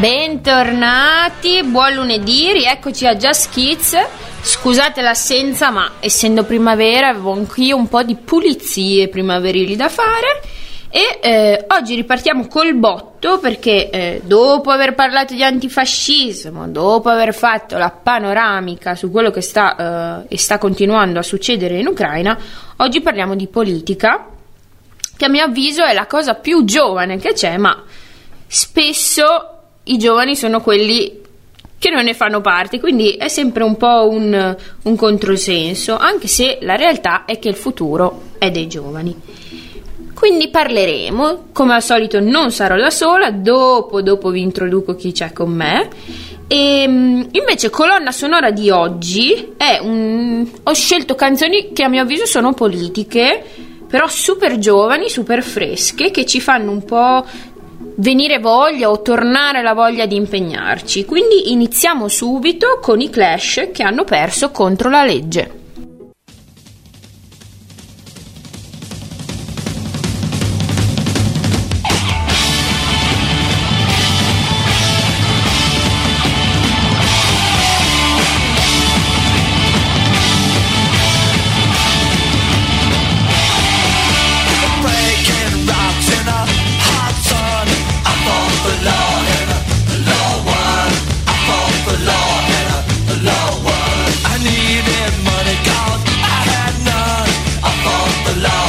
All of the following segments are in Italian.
Bentornati, buon lunedì, rieccoci a Just Kids. Scusate l'assenza, ma essendo primavera avevo anch'io un po' di pulizie primaverili da fare. E eh, oggi ripartiamo col botto perché eh, dopo aver parlato di antifascismo, dopo aver fatto la panoramica su quello che sta eh, e sta continuando a succedere in Ucraina, oggi parliamo di politica, che a mio avviso è la cosa più giovane che c'è, ma spesso i giovani sono quelli che non ne fanno parte, quindi è sempre un po' un, un controsenso, anche se la realtà è che il futuro è dei giovani. Quindi parleremo, come al solito non sarò da sola, dopo, dopo vi introduco chi c'è con me. E mm, invece colonna sonora di oggi è un... ho scelto canzoni che a mio avviso sono politiche, però super giovani, super fresche, che ci fanno un po' venire voglia o tornare la voglia di impegnarci. Quindi iniziamo subito con i Clash che hanno perso contro la legge. Love.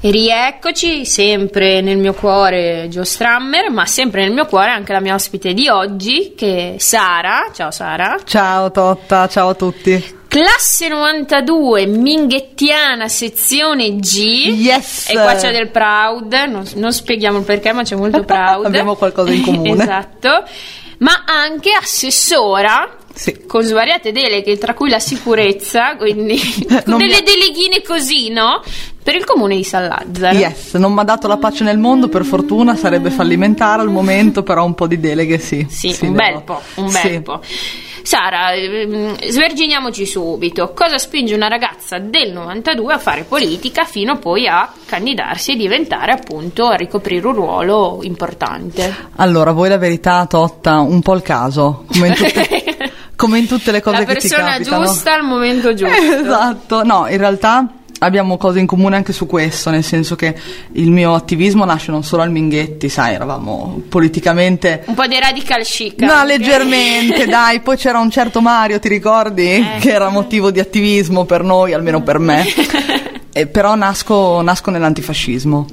Rieccoci sempre nel mio cuore Joe Strammer, ma sempre nel mio cuore anche la mia ospite di oggi che è Sara. Ciao Sara. Ciao Totta, ciao a tutti. Classe 92, Minghettiana, sezione G. Yes! E qua c'è del proud, non, non spieghiamo il perché, ma c'è molto proud. Abbiamo qualcosa in comune. esatto. Ma anche assessora Sì. con svariate deleghe, tra cui la sicurezza, quindi Non delle mi- deleghine così, no? Per il comune di San Lazzaro. Yes, non mi ha dato la pace nel mondo, per fortuna sarebbe fallimentare al momento, però un po' di deleghe sì. Sì, Sì, un bel po', un bel Sì. po'. Sara, ehm, sverginiamoci subito. Cosa spinge una ragazza del 92 a fare politica fino poi a candidarsi e diventare appunto a ricoprire un ruolo importante? Allora, voi la verità, Totta, un po' il caso, come in tutte, come in tutte le cose La che ci persona capitano. giusta al momento giusto. Esatto, no, in realtà abbiamo cose in comune anche su questo, nel senso che il mio attivismo nasce non solo al Minghetti, sai, eravamo politicamente Un po' di radical chic. No, anche. leggermente, dai. Poi c'era un certo Mario, ti ricordi? Eh. Che era motivo di attivismo per noi, almeno per me. eh, però nasco, nasco nell'antifascismo.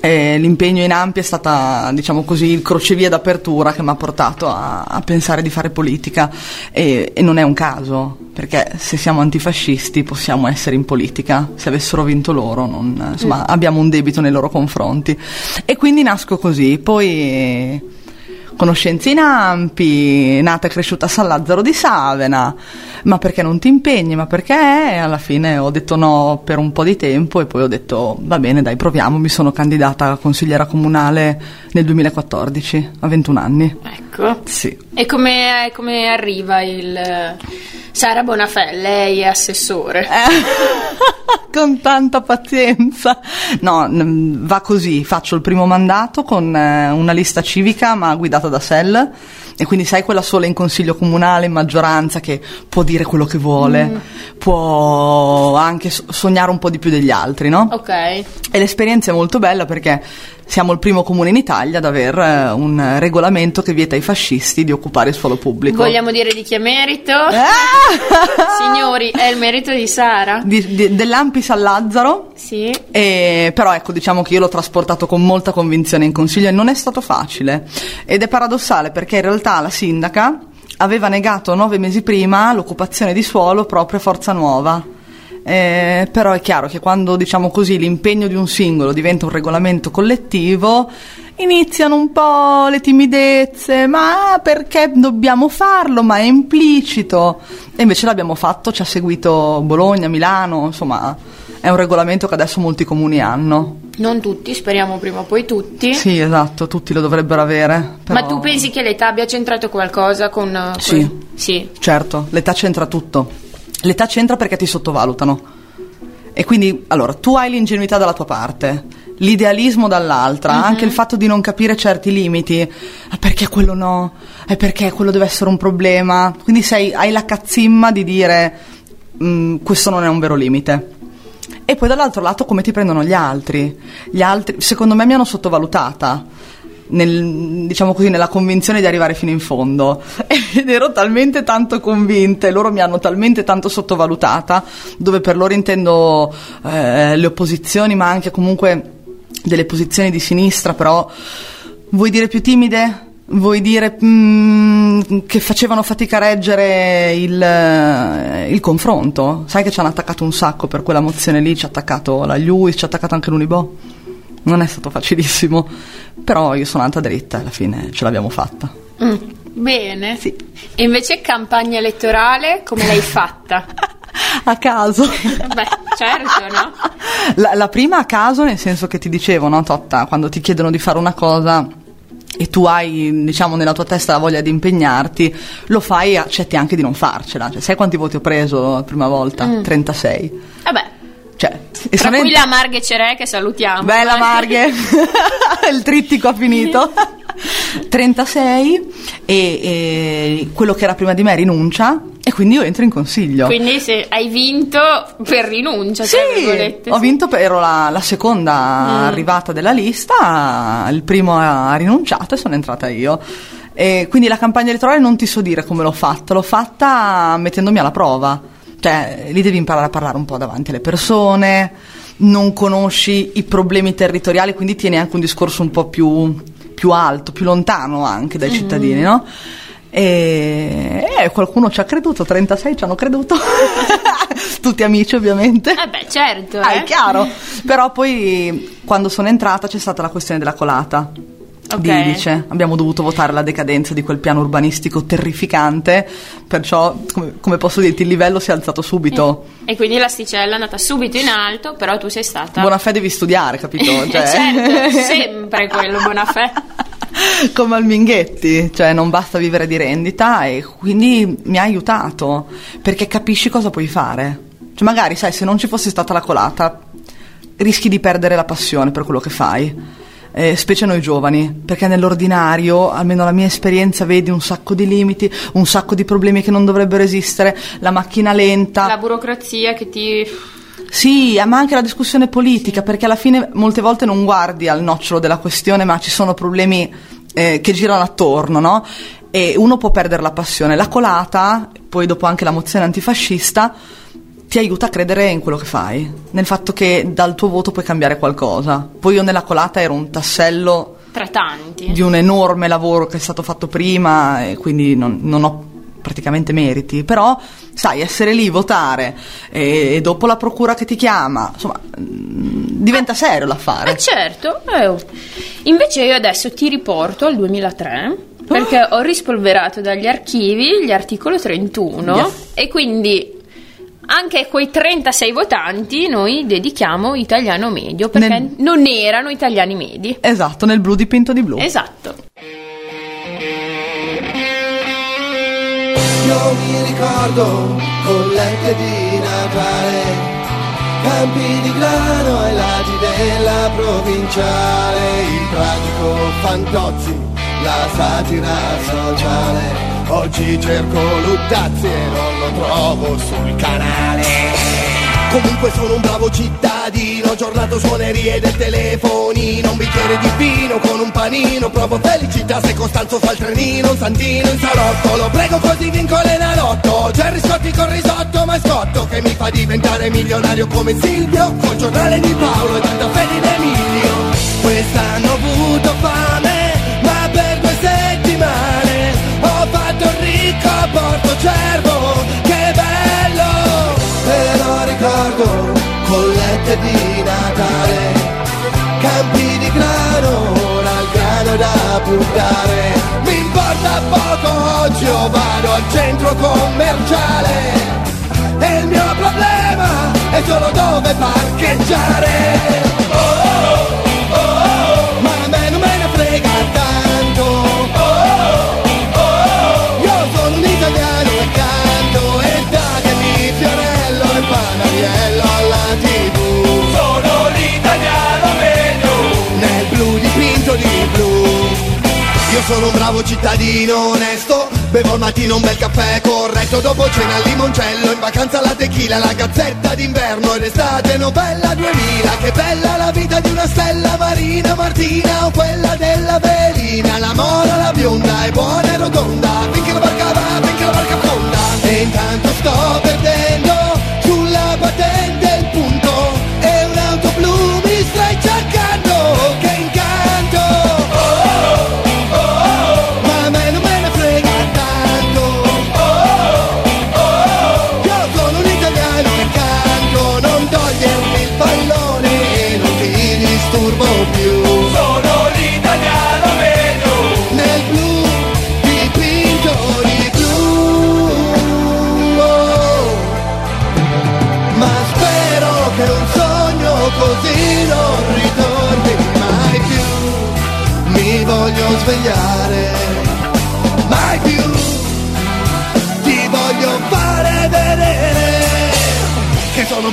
E l'impegno in Ampi è stata, diciamo così, il crocevia d'apertura che mi ha portato a, a, pensare di fare politica e, e, non è un caso, perché se siamo antifascisti possiamo essere in politica, se avessero vinto loro non, insomma, mm. abbiamo un debito nei loro confronti. E quindi nasco così, poi conoscenze in Ampi, nata e cresciuta a San Lazzaro di Savena, ma perché non ti impegni, ma perché? E alla fine ho detto no per un po' di tempo e poi ho detto va bene dai proviamo, mi sono candidata a consigliera comunale nel 2014, a 21 anni. Ecco. Sì. E come, come arriva il Sara Bonafè, lei è assessore. Eh, con tanta pazienza. No, va così, faccio il primo mandato con eh, una lista civica ma guidata da SEL e quindi sai quella sola in consiglio comunale, in maggioranza, che può dire quello che vuole, mm. può anche sognare un po' di più degli altri, no? Ok. E l'esperienza è molto bella perché siamo il primo comune in Italia ad aver eh, un regolamento che vieta ai fascisti di occupare il suolo pubblico. Vogliamo dire di chi è merito? Ah! Signori, è il merito di Sara. Di, di, dell'Ampi San Lazzaro. Sì. E, però ecco, diciamo che io l'ho trasportato con molta convinzione in consiglio e non è stato facile. Ed è paradossale perché in realtà la sindaca aveva negato nove mesi prima l'occupazione di suolo proprio a Forza Nuova eh, però è chiaro che quando diciamo così l'impegno di un singolo diventa un regolamento collettivo iniziano un po' le timidezze, ma perché dobbiamo farlo? Ma è implicito. E invece l'abbiamo fatto, ci ha seguito Bologna, Milano, insomma è un regolamento che adesso molti comuni hanno. Non tutti, speriamo prima o poi tutti. Sì, esatto, tutti lo dovrebbero avere. Però... Ma tu pensi che l'età abbia centrato qualcosa con... Sì, sì. certo, l'età c'entra tutto. L'età c'entra perché ti sottovalutano. E quindi, allora, tu hai l'ingenuità dalla tua parte, l'idealismo dall'altra, mm-hmm. anche il fatto di non capire certi limiti. Ah, perché quello no? E perché quello deve essere un problema? Quindi sei, hai la cazzimma di dire mm, questo non è un vero limite. E poi dall'altro lato come ti prendono gli altri? Gli altri, secondo me, mi hanno sottovalutata nel, diciamo così, nella convinzione di arrivare fino in fondo ed ero talmente tanto convinta e loro mi hanno talmente tanto sottovalutata, dove per loro intendo eh, le opposizioni, ma anche comunque delle posizioni di sinistra, però vuoi dire più timide? Vuoi dire mm, che facevano fatica a reggere il, eh, il, confronto? Sai che ci hanno attaccato un sacco per quella mozione lì, ci ha attaccato la Lewis, ci ha attaccato anche l'Unibo non è stato facilissimo, però io sono andata dritta e alla fine ce l'abbiamo fatta. Mm, bene. Sì. E invece campagna elettorale come l'hai fatta? a caso. Beh, certo, no? La, la, prima a caso, nel senso che ti dicevo, no, Totta, quando ti chiedono di fare una cosa e tu hai, diciamo, nella tua testa la voglia di impegnarti, lo fai e accetti anche di non farcela. Cioè, sai quanti voti ho preso la prima volta? Mm. 36. Vabbè. Cioè, Tra cui la Marghe Cerè che salutiamo. Bella eh. Marghe, il trittico ha finito. 36 e, e, quello che era prima di me rinuncia e quindi io entro in consiglio. Quindi se hai vinto per rinuncia, sì, ho sì. vinto per, ero la, la seconda mm. arrivata della lista, il primo ha rinunciato e sono entrata io. E quindi la campagna elettorale non ti so dire come l'ho fatta, l'ho fatta mettendomi alla prova cioè, lì devi imparare a parlare un po' davanti alle persone, non conosci i problemi territoriali, quindi tieni anche un discorso un po' più, più alto, più lontano anche dai mm-hmm. cittadini, no? E, e, qualcuno ci ha creduto, 36 ci hanno creduto, tutti amici ovviamente. Eh beh, certo. Ah, eh. è chiaro. Però poi quando sono entrata c'è stata la questione della colata okay. di Idice. Abbiamo dovuto votare la decadenza di quel piano urbanistico terrificante, perciò, come, come posso dirti, il livello si è alzato subito. E, e quindi l'asticella è andata subito in alto, però tu sei stata... Buona fede devi studiare, capito? Cioè... certo, sempre quello, buona fede. come al Minghetti, cioè non basta vivere di rendita e quindi mi ha aiutato perché capisci cosa puoi fare. Cioè magari, sai, se non ci fosse stata la colata, rischi di perdere la passione per quello che fai eh, specie noi giovani, perché nell'ordinario, almeno la mia esperienza, vedi un sacco di limiti, un sacco di problemi che non dovrebbero esistere, la macchina lenta. La burocrazia che ti... Sì, ma anche la discussione politica, perché alla fine molte volte non guardi al nocciolo della questione, ma ci sono problemi eh, che girano attorno, no? E uno può perdere la passione. La colata, poi dopo anche la mozione antifascista, ti aiuta a credere in quello che fai, nel fatto che dal tuo voto puoi cambiare qualcosa. Poi io nella colata ero un tassello tra tanti di un enorme lavoro che è stato fatto prima e quindi non, non ho praticamente meriti, però sai, essere lì, votare e, e dopo la procura che ti chiama, insomma, mm, diventa serio l'affare. Eh certo, eh. invece io adesso ti riporto al 2003 perché ho rispolverato dagli archivi gli articolo 31 Yes. e quindi anche quei 36 votanti noi dedichiamo italiano medio perché Nel- non erano italiani medi. Esatto, nel blu dipinto di blu. Esatto. Io mi ricordo collette di Natale, campi di grano ai lati della provinciale, il pratico Fantozzi, la satira sociale. Oggi cerco Luttazzi e non lo trovo sul canale. Comunque sono un bravo cittadino, giornato suonerie del telefonino, un bicchiere di vino con un panino, provo felicità se Costanzo fa il trenino, un santino in salotto, lo prego così vinco l'enalotto, Gerry Scotti con risotto, ma Scotto che mi fa diventare milionario come Silvio, col giornale di Paolo e tanta fede in Emilio. Quest'anno ho avuto fame, ma per due settimane ho fatto il ricco a Porto Cervo, da. Mi importa poco, oggi io vado al centro commerciale. E il mio problema è solo dove parcheggiare. Sono un bravo cittadino onesto. Bevo al mattino un bel caffè corretto Dopo cena al limoncello In vacanza alla tequila La gazzetta d'inverno ed estate Novella 2000 Che bella la vita di una stella marina Martina o quella della velina La mora, la bionda è buona e rotonda Finché la barca va, finché la barca fonda E intanto sto perdendo Sulla patente così non ritorni mai più. Mi voglio svegliare,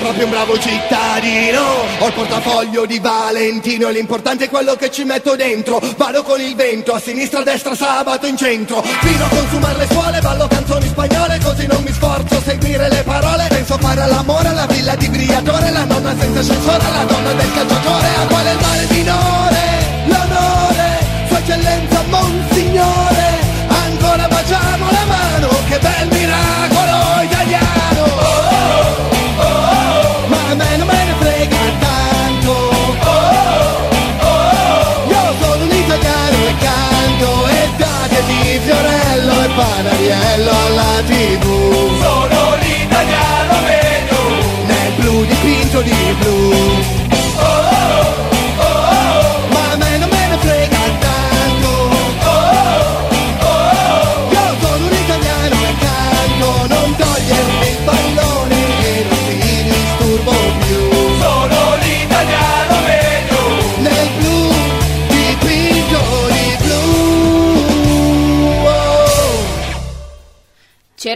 proprio un bravo cittadino. Ho il portafoglio di Valentino l'importante è quello che ci metto dentro. Vado con il vento, a sinistra, a destra, sabato in centro. Fino a consumare le suole, ballo canzoni spagnole, così non mi sforzo a seguire le parole. Penso fare all'amore, alla villa di Briatore, la nonna senza ascensore, la donna del calciatore, a quale il male minore, l'onore, sua eccellenza Monsignore. Ancora baciamo la mano, che bel miracolo di blu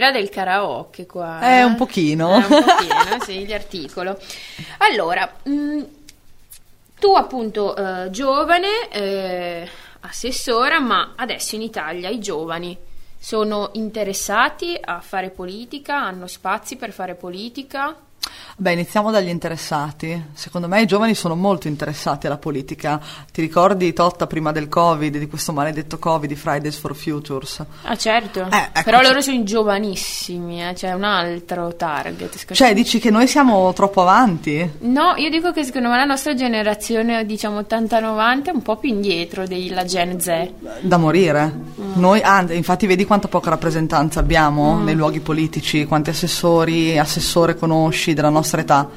C'era del karaoke qua. Eh, un pochino. Eh, un pochino, sì, gli articolo. Allora, mh, tu appunto eh, giovane, eh, assessora, ma adesso in Italia i giovani sono interessati a fare politica, hanno spazi per fare politica? Beh, iniziamo dagli interessati. Secondo me i giovani sono molto interessati alla politica. Ti ricordi Totta prima del Covid, di questo maledetto Covid, di Fridays for Futures? Ah, certo. Eh, ecco, Però cioè- loro sono giovanissimi, eh, cioè un altro target. secondo Cioè, dici che noi siamo troppo avanti? No, io dico che secondo me la nostra generazione, diciamo 80-90, è un po' più indietro della Gen Z. Da morire. Noi, ah, infatti, vedi quanta poca rappresentanza abbiamo nei luoghi politici, quanti assessori, assessore conosci della nostra età.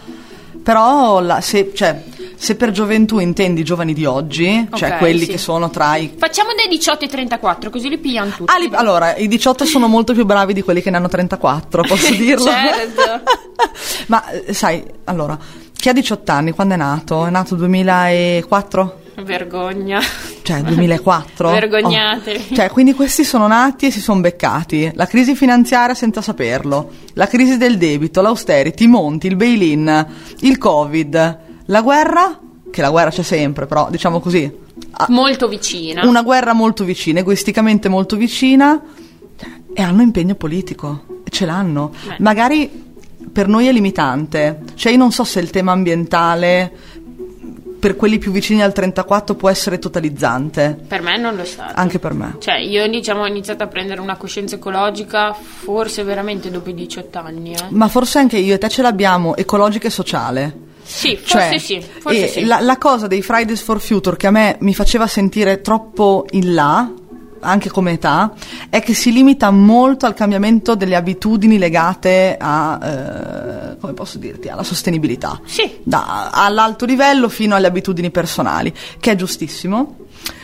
Però la- se, cioè, se per gioventù intendi i giovani di oggi, cioè Ok, quelli sì. che sono tra i Facciamo dai 18 ai 34, così li pigliano tutti. Ah, li- allora, i 18 sono molto più bravi di quelli che ne hanno 34, posso dirlo? Certo. Ma eh, sai, allora, chi ha 18 anni, quando è nato? È nato 2004? Vergogna. Cioè, 2004? Vergognatevi. Oh. Cioè, quindi questi sono nati e si sono beccati. La crisi finanziaria senza saperlo, la crisi del debito, l'austerity, i monti, il bail-in, il covid, la guerra, che la guerra c'è sempre, però diciamo così. Molto vicina. una guerra molto vicina, egoisticamente molto vicina, e hanno impegno politico, ce l'hanno. Beh. Magari per noi è limitante, cioè io non so se il tema ambientale per quelli più vicini al 34 può essere totalizzante, Per me non lo è stato. anche per me. Cioè, io diciamo, ho iniziato a prendere una coscienza ecologica forse veramente dopo i 18 anni. Eh. Ma forse anche io e te ce l'abbiamo, ecologica e sociale. Sì, Cioè, forse sì. Forse e sì. La, la cosa dei Fridays for Future che a me mi faceva sentire troppo in là, anche come età, è che si limita molto al cambiamento delle abitudini legate a, eh, come posso dirti, alla sostenibilità. Sì. Da- all'alto livello fino alle abitudini personali, che è giustissimo.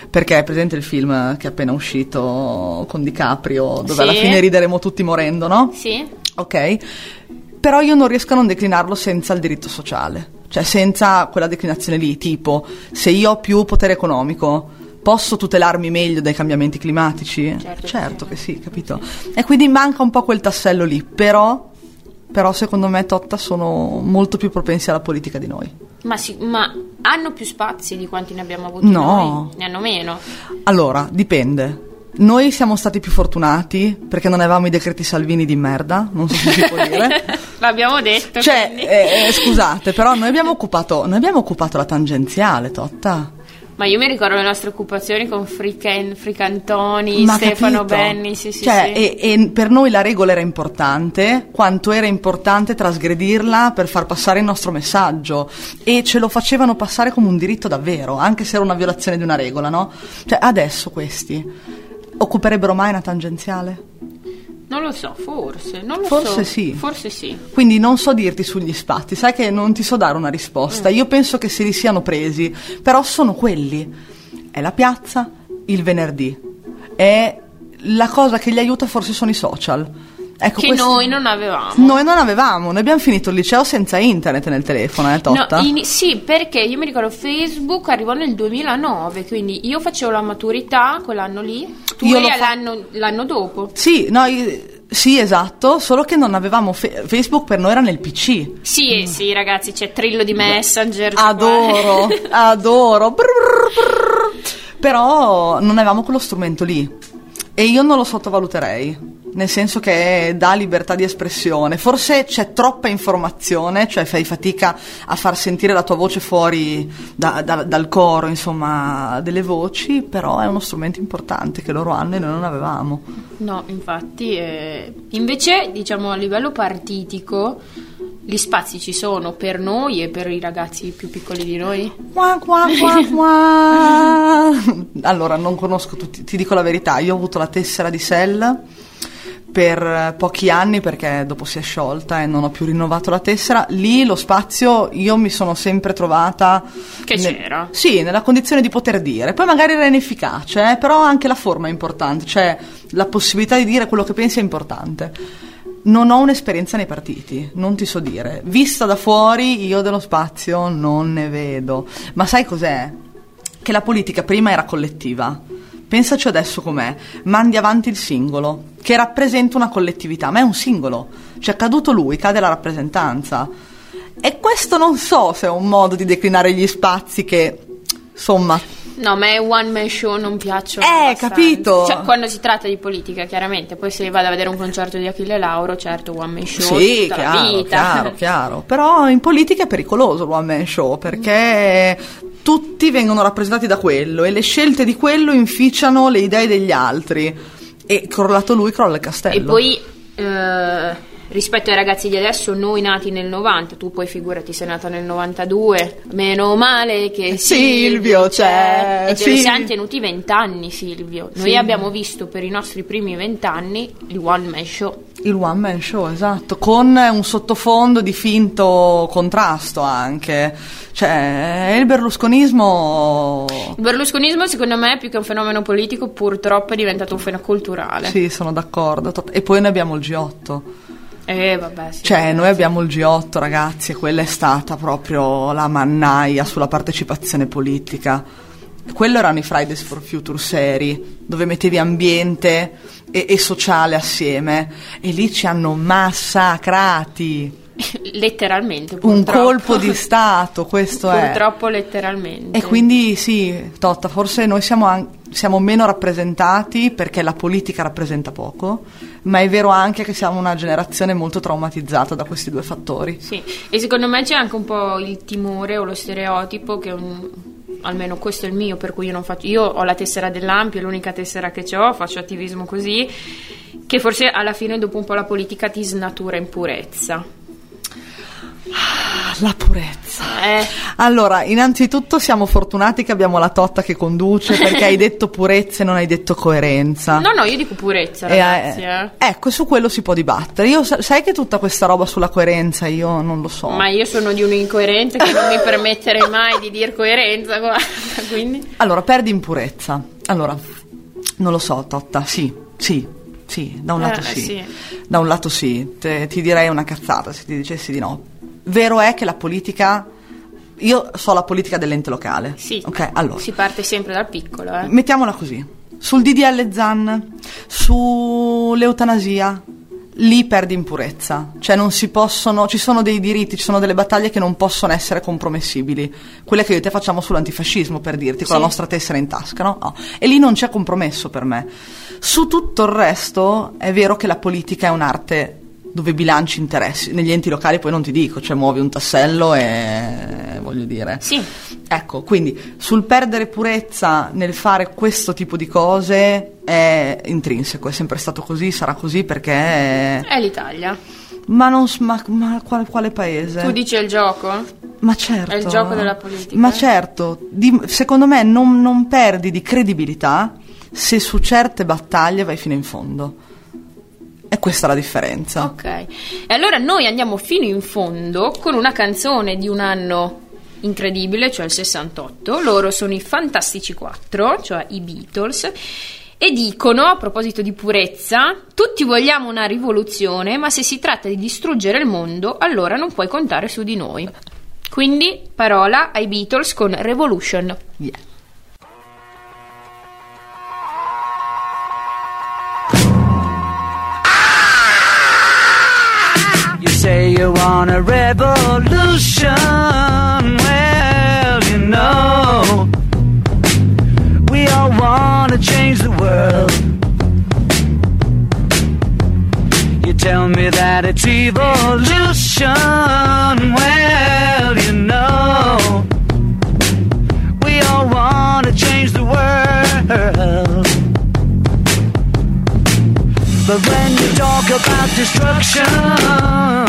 Perché è presente il film che è appena uscito con DiCaprio, dove Sì. alla fine rideremo tutti morendo, no? Sì. ok? Però io non riesco a non declinarlo senza il diritto sociale, cioè senza quella declinazione lì, tipo se io ho più potere economico posso tutelarmi meglio dai cambiamenti climatici? Certo che che sì, capito? E quindi manca un po' quel tassello lì, però, però secondo me Totta sono molto più propensi alla politica di noi. Ma, sì, ma hanno più spazi di quanti ne abbiamo avuti No. noi? Ne hanno meno. Allora, dipende. Noi siamo stati più fortunati perché non avevamo i decreti Salvini di merda, non so se si può dire. L'abbiamo detto. Cioè, eh, eh, scusate, però noi abbiamo occupato, noi abbiamo occupato la tangenziale, Totta. Ma io mi ricordo le nostre occupazioni con Frican, Fricantoni, Ma Stefano capito? Benni, sì, sì, cioè, sì. E, e per noi la regola era importante, quanto era importante trasgredirla per far passare il nostro messaggio. E ce lo facevano passare come un diritto davvero, anche se era una violazione di una regola, no? Cioè, adesso questi occuperebbero mai una tangenziale? Non lo so, forse. Non lo Forse so. sì. Forse sì. Quindi non so dirti sugli spazi, sai che non ti so dare una risposta. Io penso che se li siano presi, però sono quelli. È la piazza, il venerdì. È la cosa che li aiuta forse sono i social. Ecco, che questo- noi non avevamo. Noi non avevamo, noi abbiamo finito il liceo senza internet nel telefono, eh, Totta? No, in- sì, perché io mi ricordo Facebook arrivò nel 2009, quindi io facevo la maturità quell'anno lì, tu Io fa- l'anno, l'anno dopo. Sì, noi, sì, esatto, solo che non avevamo fe- Facebook per noi era nel PC. Sì, sì, ragazzi, c'è Trillo di Messenger. Adoro, adoro. Brrr, brrr. Però non avevamo quello strumento lì. E io non lo sottovaluterei. Nel senso che dà libertà di espressione. Forse c'è troppa informazione, cioè fai fatica a far sentire la tua voce fuori da- da- dal coro, insomma, delle voci, però è uno strumento importante che loro hanno e noi non avevamo. No, infatti, eh, invece, diciamo a livello partitico, gli spazi ci sono per noi e per i ragazzi più piccoli di noi. Qua, qua, qua, qua. Allora, non conosco tutti, ti dico la verità, io ho avuto la tessera di Sell per pochi anni perché dopo si è sciolta e non ho più rinnovato la tessera. Lì lo spazio io mi sono sempre trovata Che nel- c'era. Sì, nella condizione di poter dire. Poi magari era inefficace, eh, però anche la forma è importante, cioè la possibilità di dire quello che pensi è importante. Non ho un'esperienza nei partiti, non ti so dire. Vista da fuori, io dello spazio non ne vedo. Ma sai cos'è? Che la politica prima era collettiva. Pensaci adesso com'è. Mandi avanti il singolo, che rappresenta una collettività, ma è un singolo. Cioè, caduto lui, cade la rappresentanza. E questo non so se è un modo di declinare gli spazi che, insomma, No, ma è one man show, non piacciono. Eh, abbastanza. capito. Cioè, quando si tratta di politica, chiaramente. Poi se vado a vedere un concerto di Achille Lauro, certo, one man show Sì, chiaro, chiaro, chiaro. Però in politica è pericoloso l'one man show perché tutti vengono rappresentati da quello e le scelte di quello inficiano le idee degli altri. E crollato lui, crolla il castello. E poi, eh, rispetto ai ragazzi di adesso, noi nati nel 90, tu poi figurati sei nata nel 92, meno male che Silvio c'è, E ce ne sì. siamo tenuti vent'anni, Silvio. Noi Sì. abbiamo visto per i nostri primi vent'anni il one man show. Il one man show, esatto, con un sottofondo di finto contrasto anche. Cioè, il berlusconismo... Il berlusconismo, secondo me, più che un fenomeno politico, purtroppo è diventato un fenomeno culturale. Sì, sono d'accordo. E poi noi abbiamo il G8. Eh, vabbè, sì. Cioè, noi abbiamo il G8, ragazzi, e quella è stata proprio la mannaia sulla partecipazione politica. Quello erano i Fridays for Future seri, dove mettevi ambiente e, e sociale assieme. E lì ci hanno massacrati. letteralmente. Un purtroppo. colpo di Stato, questo è. Purtroppo, letteralmente. E quindi sì, Totta, forse noi siamo, an- siamo meno rappresentati perché la politica rappresenta poco, ma è vero anche che siamo una generazione molto traumatizzata da questi due fattori. Sì, e secondo me c'è anche un po' il timore o lo stereotipo che un- almeno questo è il mio, per cui io non faccio io ho la tessera dell'Ampio, è l'unica tessera che ho, faccio attivismo così, che forse alla fine dopo un po' la politica ti snatura in purezza. Ah, La purezza. Eh, Allora, innanzitutto siamo fortunati che abbiamo la Totta che conduce perché hai detto purezza e non hai detto coerenza. no, no, io dico purezza, E, ragazzi, eh, eh. Ecco, su quello si può dibattere. Io sa- sai che tutta questa roba sulla coerenza io non lo so. Ma io sono di un'incoerenza che non mi permetterei mai di dire coerenza, guarda, quindi Allora, perdi in purezza. Allora, non lo so, Totta, sì, sì, sì, da un lato Eh, sì. sì. Da un lato sì, Te- ti direi una cazzata se ti dicessi di no. Vero è che la politica io so la politica dell'ente locale. sì, Ok, allora. si parte sempre dal piccolo, eh. Mettiamola così. Sul DDL ZAN, sull'eutanasia, lì perdi in purezza. Cioè non si possono, ci sono dei diritti, ci sono delle battaglie che non possono essere compromessibili. Quelle che io e te facciamo sull'antifascismo, per dirti, con Sì. la nostra tessera in tasca, no? No. E lì non c'è compromesso per me. Su tutto il resto è vero che la politica è un'arte dove bilanci interessi. Negli enti locali poi non ti dico, cioè muovi un tassello e voglio dire. Sì, Ecco, quindi sul perdere purezza nel fare questo tipo di cose è intrinseco, è sempre stato così, sarà così perché... è l'Italia. Ma non... Ma, ma quale, quale paese? Tu dici è il gioco? Ma certo. È il gioco della politica. Ma certo, di- secondo me non, non perdi di credibilità se su certe battaglie vai fino in fondo. E questa è la differenza. Ok, e allora noi andiamo fino in fondo con una canzone di un anno incredibile, cioè il 68. Loro sono i Fantastici 4, cioè i Beatles. E dicono, a proposito di purezza, tutti vogliamo una rivoluzione, ma se si tratta di distruggere il mondo, allora non puoi contare su di noi. Quindi, parola ai Beatles con Revolution. Yeah. Want a revolution. Well, you know, we all want to change the world. You tell me that it's evolution. Well, you know, we all want to change the world. But when you talk about destruction,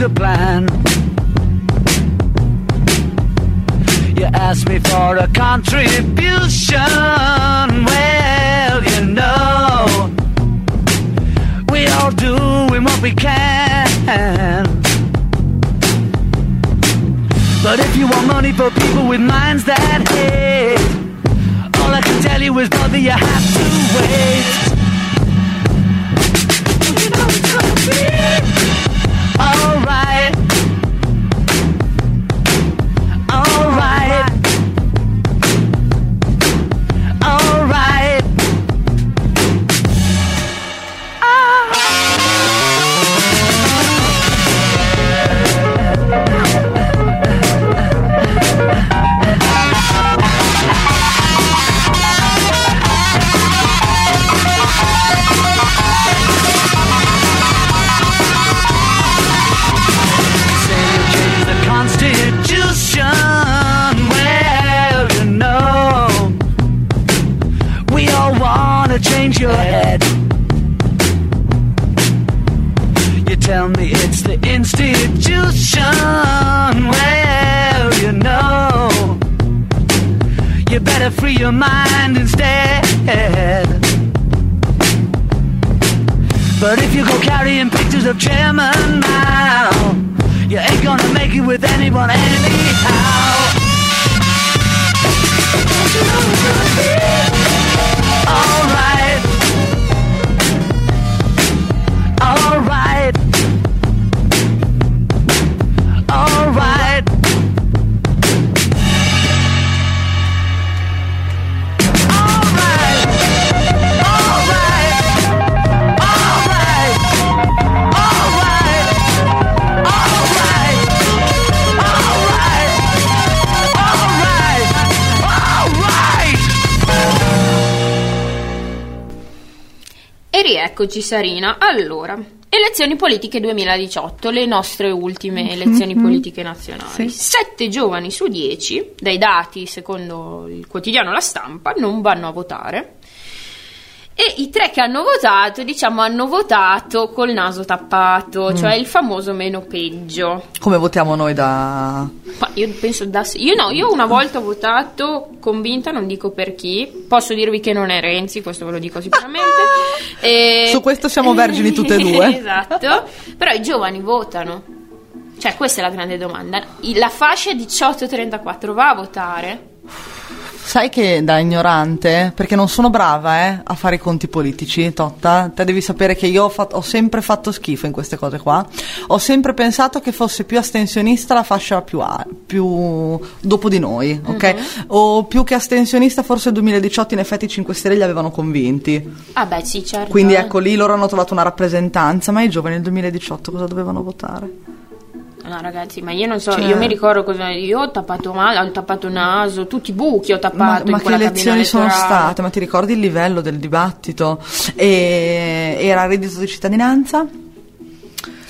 The plan. You asked me for a contribution. Well, you know, we all doing what we can. But if you want money for people with minds that E rieccoci Sarina. Allora, elezioni politiche 2018, le nostre ultime elezioni politiche nazionali. Sì. Sette giovani su dieci, dai dati secondo il quotidiano La Stampa, non vanno a votare. E i tre che hanno votato, diciamo, hanno votato col naso tappato, cioè il famoso meno peggio. Come votiamo noi da... Ma io penso da io no, io una volta ho votato convinta, non dico per chi. Posso dirvi che non è Renzi, questo ve lo dico sicuramente. E- Su questo siamo vergini tutte e due. esatto. Però i giovani votano. Cioè, questa è la grande domanda. La fascia 18-34 va a votare? Sai che da ignorante, perché non sono brava eh, a fare i conti politici, Totta, te devi sapere che io ho, fat- ho sempre fatto schifo in queste cose qua. Ho sempre pensato che fosse più astensionista la fascia più, a- più dopo di noi, ok? O più che astensionista forse il 2018 in effetti i 5 Stelle li avevano convinti. Ah beh, sì, certo. Quindi ecco lì loro hanno trovato una rappresentanza, ma i giovani nel 2018 cosa dovevano votare? No, ragazzi, ma io non so, Cioè- io mi ricordo cosa io ho tappato male, ho tappato il naso, tutti i buchi ho Ma, tappato in ma che elezioni sono state? Ma ti ricordi il livello del dibattito? E, era reddito di cittadinanza?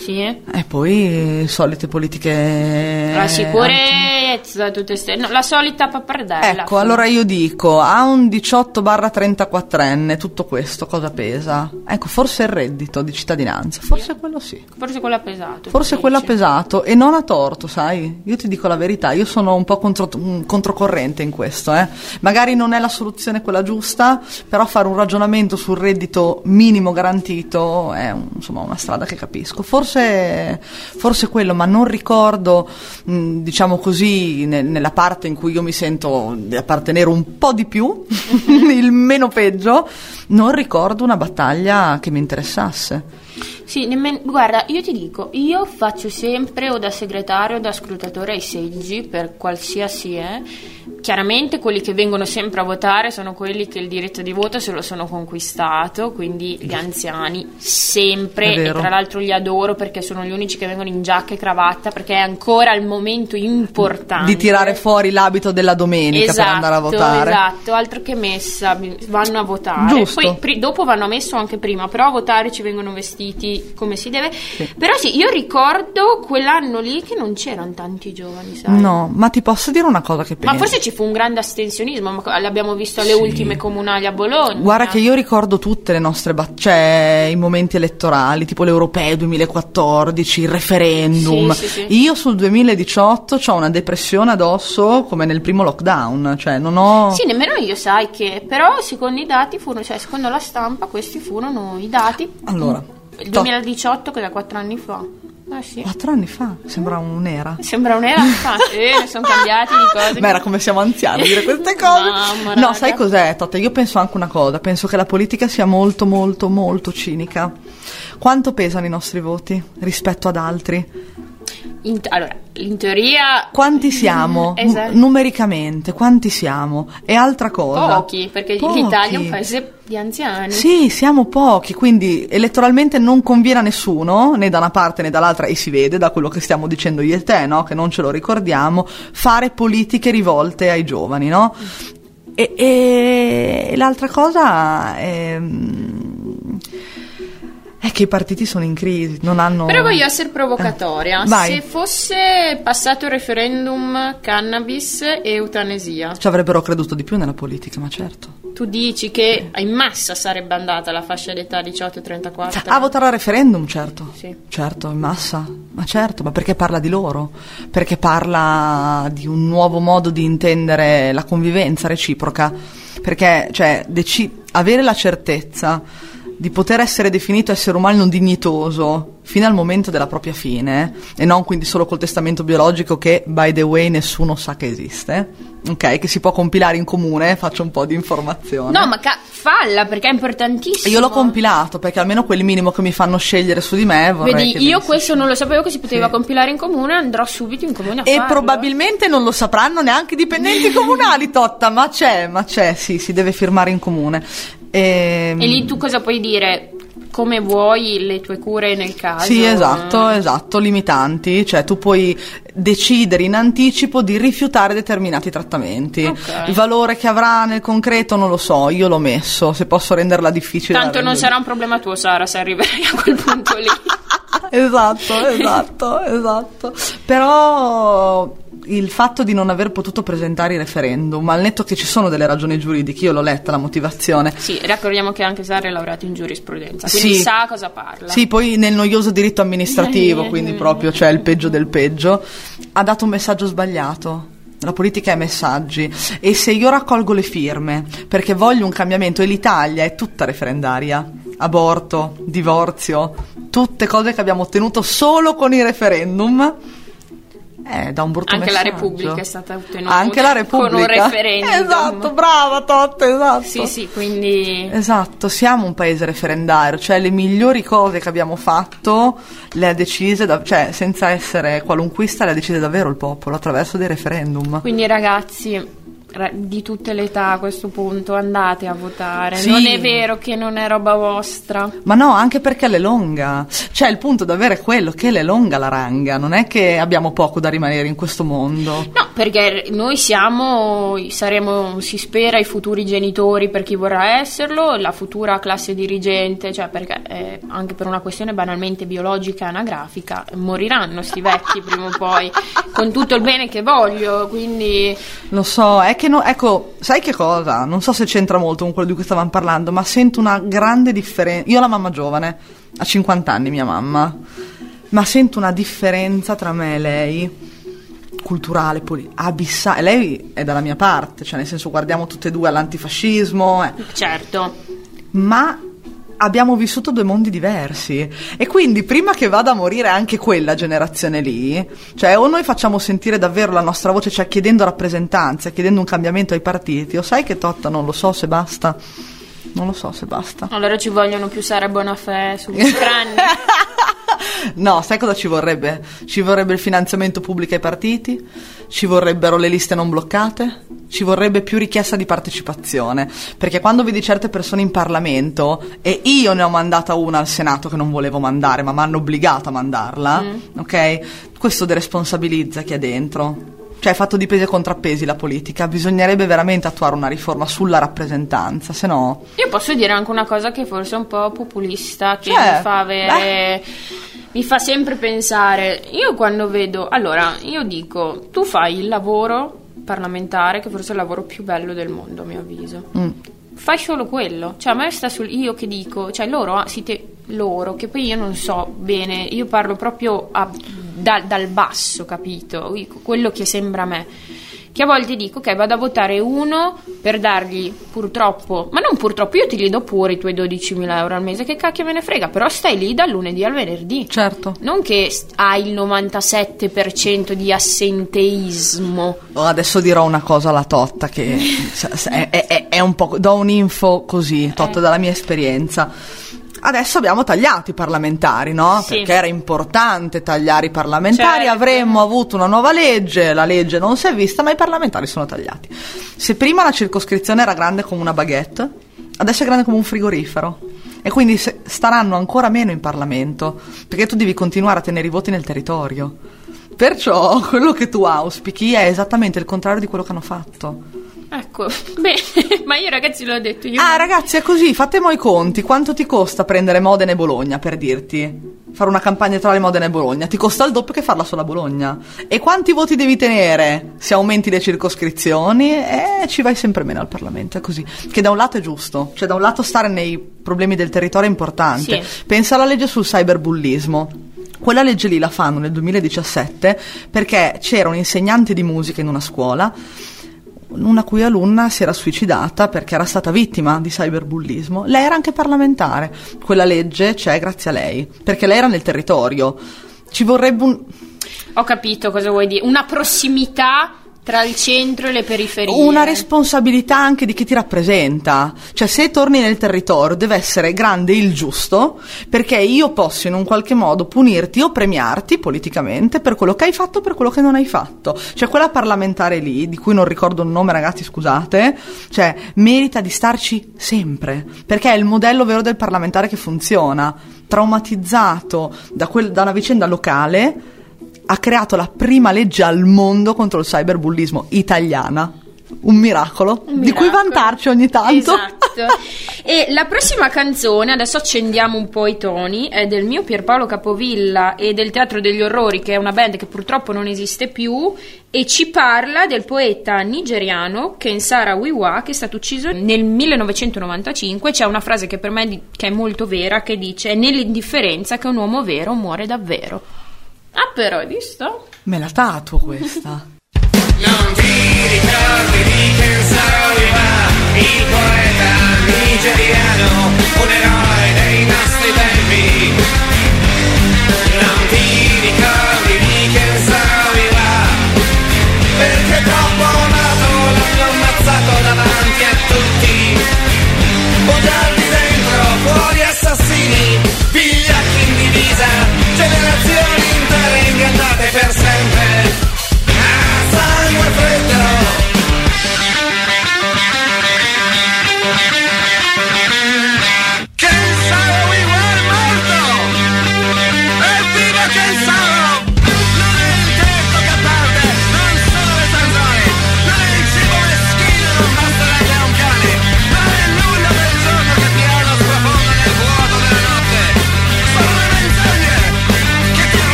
Sì. E poi eh, solite politiche. La sicurezza, tutte ste... no, la solita pappardella. Ecco, allora io dico, a un 18 34enne tutto questo cosa pesa? Ecco, forse il reddito di cittadinanza, forse quello sì. Forse quello ha pesato. Forse quello ha pesato e non ha torto, sai? Io ti dico la verità, io sono un po' contro- mm, controcorrente in questo, eh. Magari non è la soluzione quella giusta, però fare un ragionamento sul reddito minimo garantito è un- insomma una strada che capisco. Forse, forse quello, ma non ricordo, mh, diciamo così, ne- nella parte in cui io mi sento di appartenere un po' di più, il meno peggio, non ricordo una battaglia che mi interessasse. Sì, nemmen- guarda, io ti dico, io faccio sempre o da segretario o da scrutatore ai seggi per qualsiasi è. Chiaramente quelli che vengono sempre a votare sono quelli che il diritto di voto se lo sono conquistato, quindi gli anziani sempre e tra l'altro li adoro perché sono gli unici che vengono in giacca e cravatta perché è ancora il momento importante Di tirare fuori l'abito della domenica per andare a votare. Esatto, altro che messa, vanno a votare. Giusto. Poi pri- dopo vanno messo anche prima, però a votare ci vengono vestiti come si deve. Però sì, io ricordo quell'anno lì che non c'erano tanti giovani, sai? No, ma ti posso dire una cosa che penso? Ma forse ci fu un grande astensionismo, ma l'abbiamo visto alle Sì. ultime comunali a Bologna. Guarda che io ricordo tutte le nostre bat- cioè i momenti elettorali, tipo l'Europeo 2014, il referendum. Sì, sì, sì. Io sul 2018 ho una depressione addosso come nel primo lockdown, cioè non ho Sì, nemmeno io sai che, però secondo i dati furono, cioè secondo la stampa questi furono i dati. Allora, il to- 2018 che da quattro anni fa. Ah sì. Quattro anni fa, sembra un'era. Sembra un'era fa. Eh, sono cambiati di cose. Ma era come siamo anziani a dire queste cose. Mamma, no, raga. sai cos'è, Totta? Io penso anche una cosa, penso che la politica sia molto, molto, molto cinica. Quanto pesano i nostri voti rispetto ad altri? In- allora, in teoria Quanti siamo? Esatto. Nu- numericamente, quanti siamo? E altra cosa. pochi, perché Pochi. l'Italia è un paese di anziani. Sì, siamo pochi, quindi elettoralmente non conviene a nessuno, né da una parte né dall'altra, e si vede da quello che stiamo dicendo io e te, no? che non ce lo ricordiamo, fare politiche rivolte ai giovani. No? E, e l'altra cosa è, è che i partiti sono in crisi, non hanno... Però voglio essere provocatoria. Eh. Se fosse passato il referendum cannabis e eutanesia, Ci avrebbero creduto di più nella politica, ma certo. tu dici che in massa sarebbe andata la fascia d'età 18-34? A votare al referendum, certo. Sì. Certo, in massa. Ma certo, ma perché parla di loro? Perché parla di un nuovo modo di intendere la convivenza reciproca. Perché, cioè, deci- avere la certezza di poter essere definito essere umano dignitoso fino al momento della propria fine, e non quindi solo col testamento biologico che, by the way, nessuno sa che esiste, ok? Che si può compilare in comune, faccio un po' di informazione. No, ma ca- falla perché è importantissimo. Io l'ho compilato perché almeno quel minimo che mi fanno scegliere su di me Vedi, io questo non lo sapevo che si poteva Sì. compilare in comune, andrò subito in comune a E farlo. probabilmente non lo sapranno neanche i dipendenti comunali, Totta, ma c'è, ma c'è, sì, si deve firmare in comune. Ehm, E lì tu cosa puoi dire? Come vuoi le tue cure nel caso? Sì, esatto, esatto, limitanti, cioè tu puoi decidere in anticipo di rifiutare determinati trattamenti. Ok. Il valore che avrà nel concreto non lo so, io l'ho messo, se posso renderla difficile. Tanto non sarà un problema tuo, Sara, se arriverai a quel punto lì. esatto, esatto, esatto. Però il fatto di non aver potuto presentare il referendum, al netto che ci sono delle ragioni giuridiche, io l'ho letta la motivazione. Sì, ricordiamo che anche Sara è laureata in giurisprudenza, quindi Sì. sa cosa parla. Sì, poi nel noioso diritto amministrativo, quindi proprio, cioè il peggio del peggio, ha dato un messaggio sbagliato. La politica è messaggi e se io raccolgo le firme perché voglio un cambiamento e l'Italia è tutta referendaria, aborto, divorzio, tutte cose che abbiamo ottenuto solo con i referendum, eh, da un brutto Anche la messaggio. Repubblica è stata ottenuta Anche la Repubblica. con un referendum. Esatto, brava Totte, esatto. Sì, sì, quindi Esatto, siamo un paese referendario, cioè le migliori cose che abbiamo fatto le ha decise, da- cioè senza essere qualunquista, le ha decise davvero il popolo attraverso dei referendum. Quindi ragazzi ra- di tutte le età a questo punto andate a votare. Sì. Non è vero che non è roba vostra. Ma no, anche perché l'è longa. Cioè il punto davvero è quello che l'è longa la ranga, non è che abbiamo poco da rimanere in questo mondo. No, perché noi siamo, saremo, si spera, i futuri genitori per chi vorrà esserlo, la futura classe dirigente, cioè perché eh, anche per una questione banalmente biologica e anagrafica moriranno sti vecchi prima o poi, con tutto il bene che voglio, quindi Lo so, è che no, ecco, sai che cosa? Non so se c'entra molto con quello di cui stavamo parlando, ma sento una grande differenza. Io ho la mamma giovane, ha 50 anni mia mamma, ma sento una differenza tra me e lei culturale, poli- abissale. Lei è dalla mia parte, cioè nel senso guardiamo tutte e due all'antifascismo, eh. certo, ma abbiamo vissuto due mondi diversi e quindi prima che vada a morire anche quella generazione lì, cioè o noi facciamo sentire davvero la nostra voce, cioè chiedendo rappresentanza, chiedendo un cambiamento ai partiti, o sai che Totta non lo so se basta, non lo so se basta. allora ci vogliono più Sara Bonafè sugli scranni. No, sai cosa ci vorrebbe? Ci vorrebbe il finanziamento pubblico ai partiti, ci vorrebbero le liste non bloccate, ci vorrebbe più richiesta di partecipazione, perché quando vedi certe persone in Parlamento, e io ne ho mandata una al Senato che non volevo mandare, ma mi hanno obbligato a mandarla, ok? Questo deresponsabilizza chi è dentro. Cioè è fatto di pesi e contrappesi la politica, bisognerebbe veramente attuare una riforma sulla rappresentanza, se no... Io posso dire anche una cosa che forse è un po' populista, che Cioè, mi fa avere. Mi fa sempre pensare. Io quando vedo. Allora, io dico, tu fai il lavoro parlamentare, che forse è il lavoro più bello del mondo, a mio avviso. mm. Fai solo quello. Cioè, a me sta sul io che dico, cioè loro, ah, siete loro, che poi io non so bene, io parlo proprio a- da- dal basso, capito? Quello che sembra a me. Che a volte dico ok vado a votare uno per dargli purtroppo, ma non purtroppo io ti li do pure i tuoi 12.000 euro al mese, che cacchio me ne frega, però stai lì dal lunedì al venerdì. Certo. Non che hai il 97% di assenteismo. Oh, adesso dirò una cosa alla Totta che s- è, è- è un po'. do un'info così, Totta Eh. dalla mia esperienza. Adesso abbiamo tagliato i parlamentari, no? Sì. Perché era importante tagliare i parlamentari, Certo. avremmo avuto una nuova legge, la legge non si è vista, ma i parlamentari sono tagliati. Se prima la circoscrizione era grande come una baguette, adesso è grande come un frigorifero. E quindi se- staranno ancora meno in Parlamento, perché tu devi continuare a tenere i voti nel territorio. Perciò quello che tu auspichi è esattamente il contrario di quello che hanno fatto. Ecco, beh, ma io ragazzi l'ho detto io. Ah, ragazzi, è così, fatemo i conti. Quanto ti costa prendere Modena e Bologna, per dirti? Fare una campagna tra le Modena e Bologna? Ti costa il doppio che farla solo a Bologna. E quanti voti devi tenere se aumenti le circoscrizioni? E ci vai sempre meno al Parlamento, è così. Che da un lato è giusto, cioè da un lato stare nei problemi del territorio è importante. Sì. Pensa alla legge sul cyberbullismo. Quella legge lì la fanno nel 2017 perché c'era un insegnante di musica in una scuola una cui alunna si era suicidata perché era stata vittima di cyberbullismo. Lei era anche parlamentare. Quella legge c'è grazie a lei, perché lei era nel territorio. Ci vorrebbe un, Ho capito cosa vuoi dire. Una prossimità tra il centro e le periferie. una responsabilità anche di chi ti rappresenta. Cioè, se torni nel territorio deve essere grande il giusto, perché io posso in un qualche modo punirti o premiarti politicamente per quello che hai fatto o per quello che non hai fatto. Cioè, quella parlamentare lì, di cui non ricordo il nome, ragazzi, scusate, cioè, merita di starci sempre, perché è il modello vero del parlamentare che funziona. Traumatizzato da, quel- da una vicenda locale, ha creato la prima legge al mondo contro il cyberbullismo italiana. Un miracolo, Un di cui miracolo. vantarci ogni tanto. Esatto. e la prossima canzone, adesso accendiamo un po' i toni, è del mio Pierpaolo Capovilla e del Teatro degli Orrori, che è una band che purtroppo non esiste più, e ci parla del poeta nigeriano Kensara Wiwa, che è stato ucciso nel 1995. C'è una frase che per me di- che è molto vera, che dice: È nell'indifferenza che un uomo vero muore davvero. Ah, però, hai visto? Me la tatuo questa. Non ti ricordi di Kensawiwa, il poeta nigeriano, un eroe dei nostri tempi. Non ti ricordi di Kensawiwa, perché troppo amato l'hanno ammazzato davanti a tutti. Bugiardi dentro, fuori assassini, vigliacchi in divisa, generazioni de verse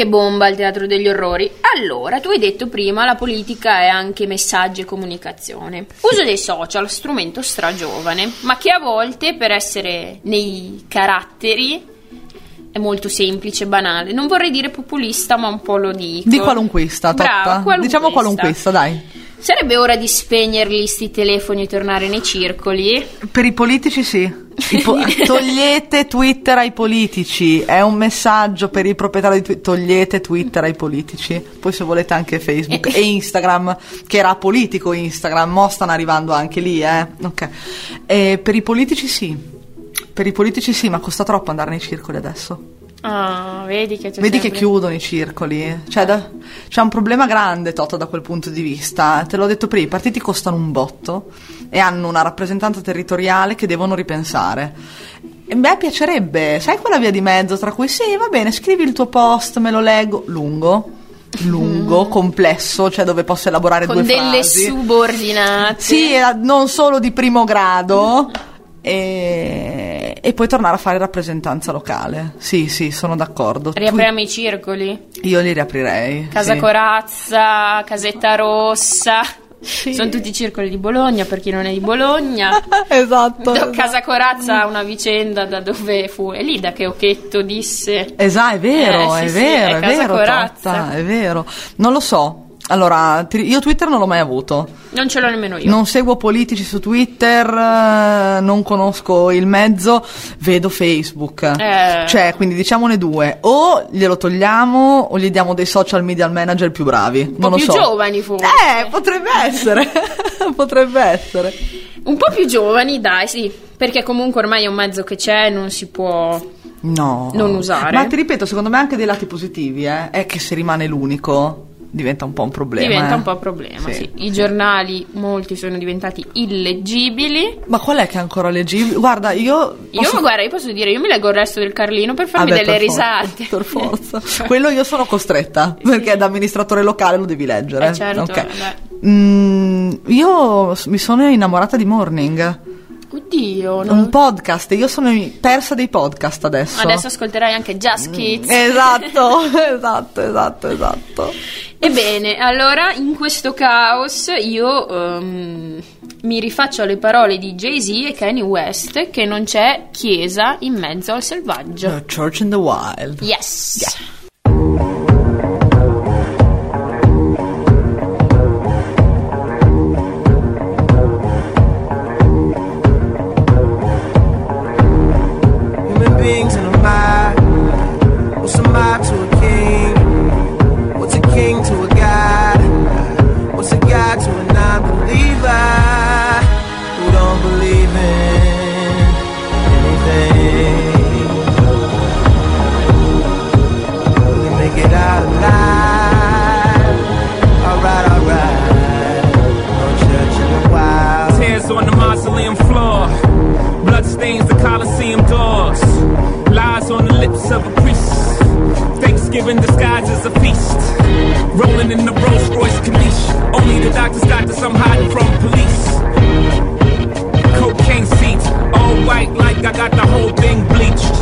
Che bomba il teatro degli orrori. Allora, tu hai detto prima la politica è anche messaggi e comunicazione. Uso dei social, strumento stragiovane, ma che a volte per essere nei caratteri è molto semplice, banale. Non vorrei dire populista, ma un po' lo dico. Di qualunquista, Brava, qualunquista. Diciamo qualunquista, dai. Sarebbe ora di spegnerli sti telefoni e tornare nei circoli? Per i politici sì. Po- togliete Twitter ai politici. È un messaggio per i proprietari di Twitter. Togliete Twitter ai politici. Poi se volete anche Facebook e Instagram, che era politico Instagram. Mo stanno arrivando anche lì, eh. Ok. E per i politici sì. Per i politici sì, ma costa troppo andare nei circoli adesso. Ah, vedi che Vedi che chiudono i circoli. Cioè, da- c'è un problema grande, Toto, da quel punto di vista. Te l'ho detto prima, i partiti costano un botto e hanno una rappresentanza territoriale che devono ripensare. E a me piacerebbe, sai quella via di mezzo tra cui sì, va bene, scrivi il tuo post, me lo leggo, lungo, lungo, complesso, cioè dove posso elaborare Con due delle frasi. subordinate. Sì, eh, non solo di primo grado. E, e poi tornare a fare rappresentanza locale. Sì, sì, sono d'accordo. Riapriamo i circoli. Tu- Io li riaprirei. Casa sì. Corazza, Casetta Rossa. Sì. Sono tutti i circoli di Bologna per chi non è di Bologna. esatto. Do- Casa Corazza ha una vicenda da dove fu. È lì da che Occhetto disse. Esatto, è vero, Eh, sì, è sì, vero, è è, Casa vero, Corazza. Totta, è vero. Non lo so. Allora, ti- io Twitter non l'ho mai avuto. Non ce l'ho nemmeno io. Non seguo politici su Twitter, eh, non conosco il mezzo, vedo Facebook. Eh. Cioè, quindi diciamone due. O glielo togliamo o gli diamo dei social media manager più bravi. Un po' non lo più so. giovani forse. Eh, potrebbe essere. potrebbe essere. Un po' più giovani, dai, sì. Perché comunque ormai è un mezzo che c'è, non si può. No. Non usare. Ma ti ripeto, secondo me anche dei lati positivi, eh, è che se rimane l'unico diventa un po' un problema. diventa eh. un po' un problema. Sì. sì. I giornali, molti sono diventati illeggibili. Ma qual è che è ancora leggibile? Guarda, io. Io, posso- guarda, io posso dire, io mi leggo il resto del Carlino per farmi Vabbè, delle per risate. per forza. Quello io sono costretta, perché da amministratore locale lo devi leggere. Eh, certo, Ok. beh. Mm, io mi sono innamorata di Morning, Oddio, non- un podcast. Io sono persa dei podcast adesso. adesso ascolterai anche Just Kids. Esatto, esatto, esatto, esatto. Ebbene, allora in questo caos io ehm, mi rifaccio alle parole di Jay-Z e Kanye West che non c'è chiesa in mezzo al selvaggio. A Church in the Wild. Yes. Human feast. Rolling in the Rolls Royce Caniche. Only the doctors this, I'm hiding from police. Cocaine seats, all white like I got the whole thing bleached.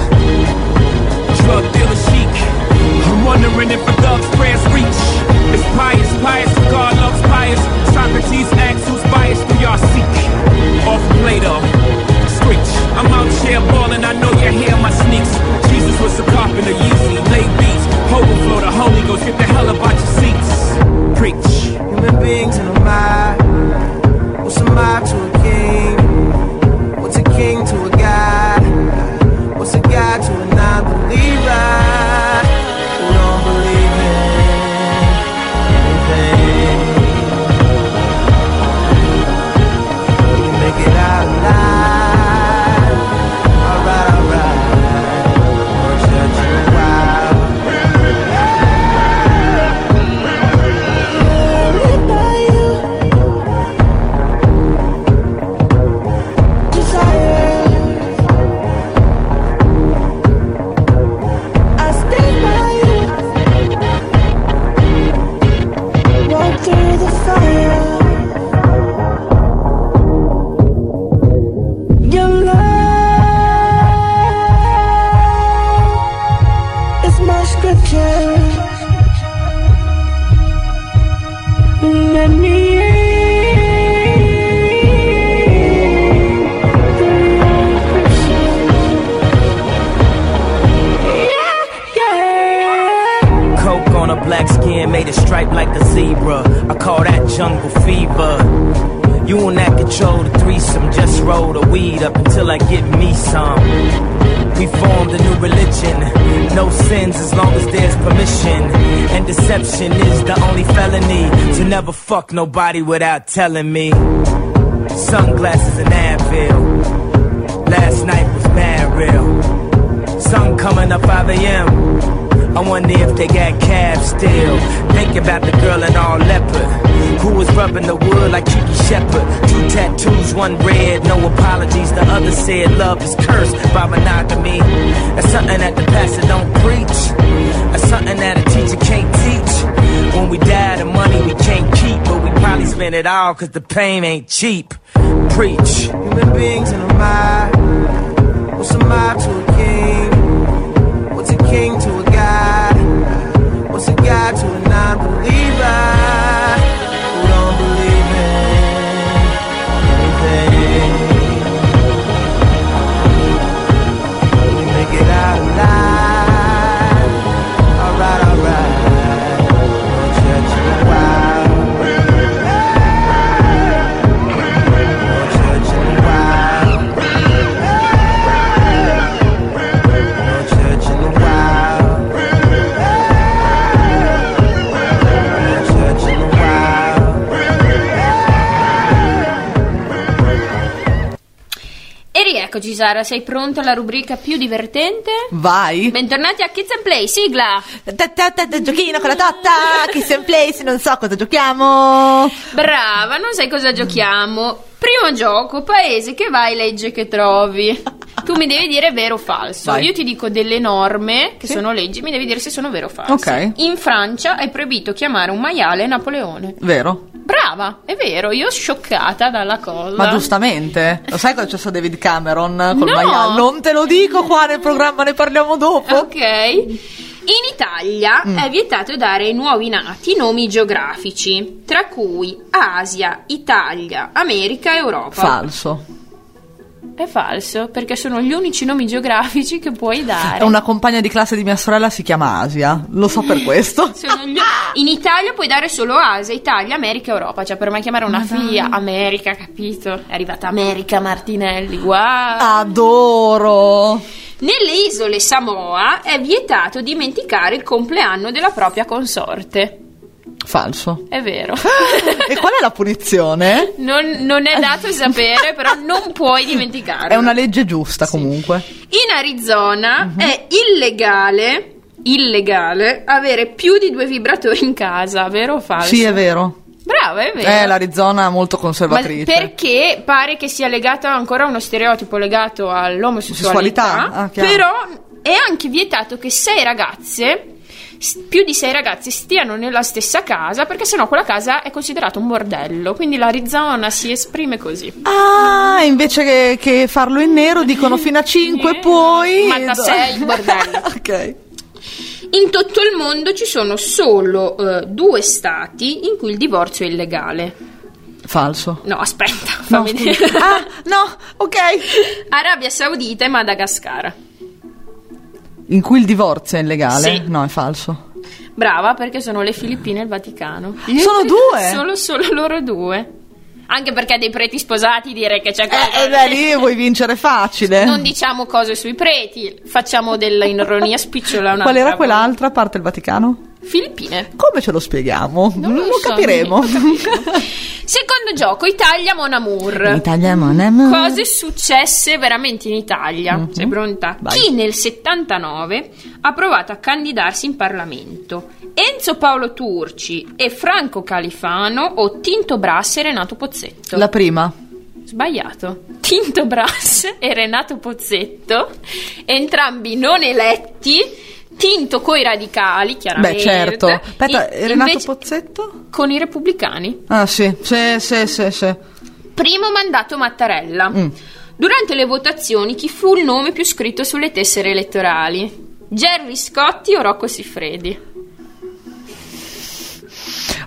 Drug dealer chic. I'm wondering if a thug's prayers reach. It's pious, pious, God loves pious. Socrates asks who's biased, do y'all seek? Off Plato, screech. I'm out here balling, get the hell about your seats. Preach. Human beings in a mob. Until I get me some. We formed a new religion. No sins as long as there's permission. And deception is the only felony. To never fuck nobody without telling me. Sunglasses and Advil. Last night was mad real. Sun coming up 5 a.m. I wonder if they got calves still. Think about the girl in all leopard. Who was rubbing the wood like Kiki Shepard. Two tattoos, one red, no apologies. The other said love is cursed by monogamy. That's something that the pastor don't preach. That's something that a teacher can't teach. When we die, the money we can't keep. But we probably spend it all cause the pain ain't cheap. Preach. Human beings in a mob. What's a mob to a king? What's a king to a? What's a god to a non-believer? E rieccoci Sara, sei pronta alla rubrica più divertente? Vai. Bentornati a Kids and Play, sigla! Ta- ta- ta- ta- Giochino con la totta, Kiss and Place, non so cosa giochiamo. Brava, non sai cosa giochiamo. Primo gioco, paese che vai, legge che trovi. Tu mi devi dire vero o falso. Vai. Io ti dico delle norme che sono leggi, mi devi dire se sono vero o falso. Ok. In Francia è proibito chiamare un maiale Napoleone. Vero? Brava, è vero, io scioccata dalla cosa. Ma giustamente. Lo sai cosa c'è stato David Cameron col No. maiale? Non te lo dico qua nel programma, ne parliamo dopo. Ok. In Italia Mm. è vietato dare ai nuovi nati nomi geografici, tra cui Asia, Italia, America e Europa. Falso. È falso, perché sono gli unici nomi geografici che puoi dare. Una compagna di classe di mia sorella, si chiama Asia. Lo so per questo. Sono gli- In Italia puoi dare solo Asia, Italia, America e Europa. Cioè, per me chiamare una figlia America, capito? È arrivata America Martinelli, wow. Adoro. Nelle isole Samoa è vietato dimenticare il compleanno della propria consorte. Falso. È vero. E qual è la punizione? Non, non è dato sapere, però non puoi dimenticarlo. È una legge giusta comunque. In Arizona Mhm. è illegale, illegale avere più di due vibratori in casa, vero o falso? Sì, è vero. Brava, è vero. Eh, l'Arizona è molto Ma conservatrice. perché pare che sia legato ancora a uno stereotipo legato all'omosessualità, Sessualità? Ah, però è anche vietato che sei ragazze più di sei ragazze stiano nella stessa casa perché sennò quella casa è considerata un bordello quindi l'Arizona si esprime così Ah, invece che, che farlo in nero dicono fino a 5 Eh, poi... ma da sei, bordello. ok. in tutto il mondo ci sono solo eh, due stati in cui il divorzio è illegale Falso. no aspetta No, fammi scusa. dire Ah, no, ok. Arabia Saudita e Madagascar In cui il divorzio è illegale? Sì. No, è falso. Brava perché sono le Filippine e il Vaticano. Sono due? Sono solo loro due. Anche perché dei preti sposati direi che c'è Eh, qualcosa. eh, beh, lì vuoi vincere facile. Non diciamo cose sui preti, facciamo dell'ironia spicciola. Qual era quell'altra parte il Vaticano? Filippine. Come ce lo spieghiamo? Non lo so, capiremo. non lo capiremo. Secondo gioco, Italia Mon Amour. Italia mon amour. Cose successe veramente in Italia. Sei pronta? Vai. Chi nel 79 ha provato a candidarsi in Parlamento? Enzo Paolo Turci e Franco Califano o Tinto Brass e Renato Pozzetto? La prima. Sbagliato. Tinto Brass e Renato Pozzetto, entrambi non eletti. Tinto coi radicali, chiaramente. Beh, certo. Aspetta, In- Renato Pozzetto? con i repubblicani. Ah, sì, sì, sì, sì, sì. Primo mandato Mattarella. Mm. Durante le votazioni chi fu il nome più scritto sulle tessere elettorali? Gerry Scotti o Rocco Siffredi?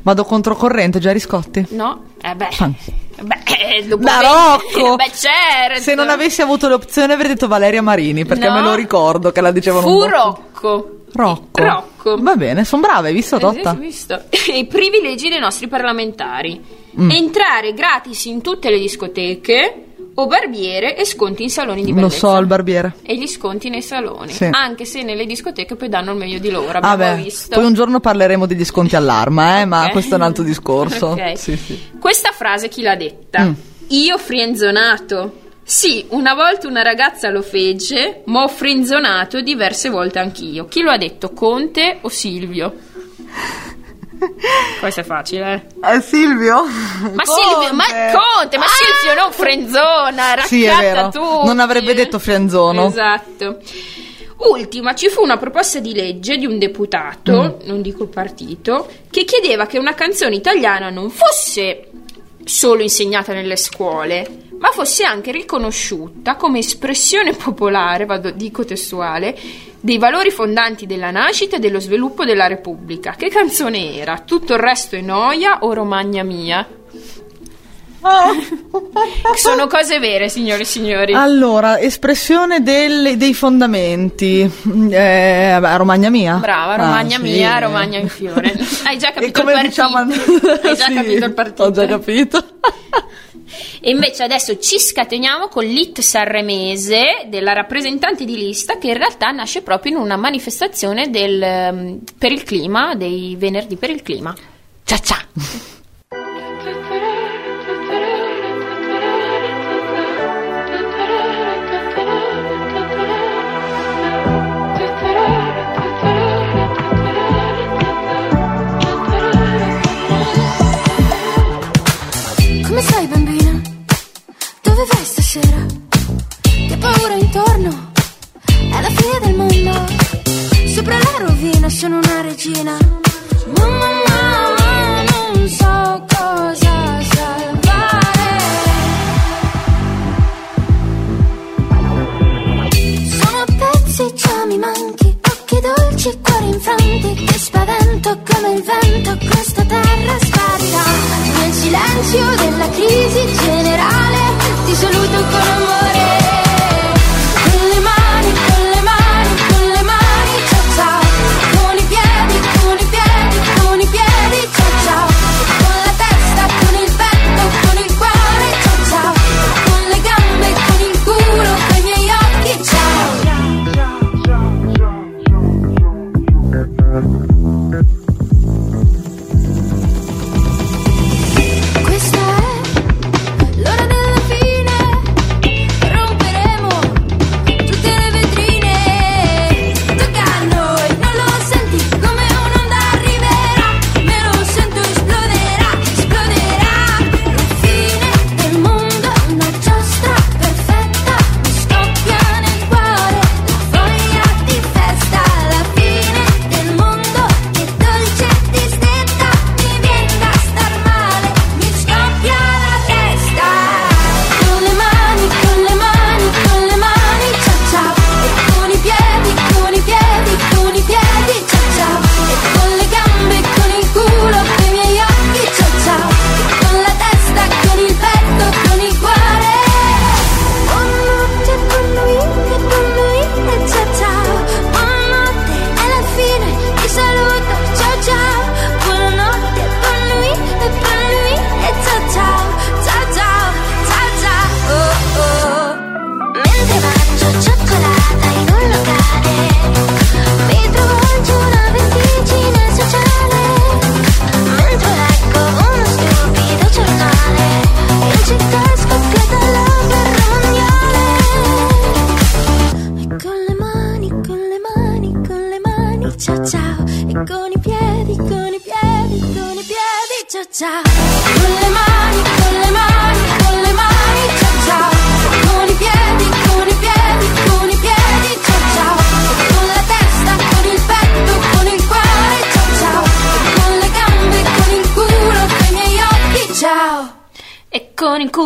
Vado controcorrente, Gerry Scotti. No? Eh beh. Fan- Beh, eh, dopo Da venti- Rocco! Beh, certo. Se non avessi avuto l'opzione avrei detto Valeria Marini, perché No. me lo ricordo che la dicevano Fu un. Rocco. Rocco. Rocco. Va bene, sono brava, hai visto Eh, Totta? sì, visto. I privilegi dei nostri parlamentari. Mm. Entrare gratis in tutte le discoteche o barbiere e sconti in saloni di Lo bellezza. so, il barbiere. E gli sconti nei saloni. Sì. Anche se nelle discoteche poi danno il meglio di loro, Ah abbiamo beh, visto. poi un giorno parleremo degli sconti all'arma, eh, ma Ok. questo è un altro discorso. Ok. Sì, sì. Questa frase chi l'ha detta? Mm. Io frienzonato. Sì, una volta una ragazza lo fece, ma ho frienzonato diverse volte anch'io. Chi lo ha detto, Conte o Silvio? Questo è facile, eh? Eh, Silvio? Ma Silvio, ma Conte, ma Silvio non frenzona, raccatta Sì, è vero. tutti. Non avrebbe detto frienzono. Esatto. Ultima, ci fu una proposta di legge di un deputato, Mm. non dico il partito, che chiedeva che una canzone italiana non fosse solo insegnata nelle scuole, ma fosse anche riconosciuta come espressione popolare, vado, dico testuale, dei valori fondanti della nascita e dello sviluppo della Repubblica. Che canzone era? Tutto il resto è noia o Romagna mia? Sono cose vere, signore e signori. Allora, espressione del- dei fondamenti. Eh, vabbè, Romagna mia. Brava, Ah, Romagna sì. mia, Romagna in fiore. Hai già E capito come il partito. diciamo Hai già Sì, capito il partito. Ho già capito. E invece adesso ci scateniamo con l'it sanremese della rappresentante di lista che in realtà nasce proprio in una manifestazione del, ehm, per il clima, dei venerdì per il clima. Cia cia. Regina.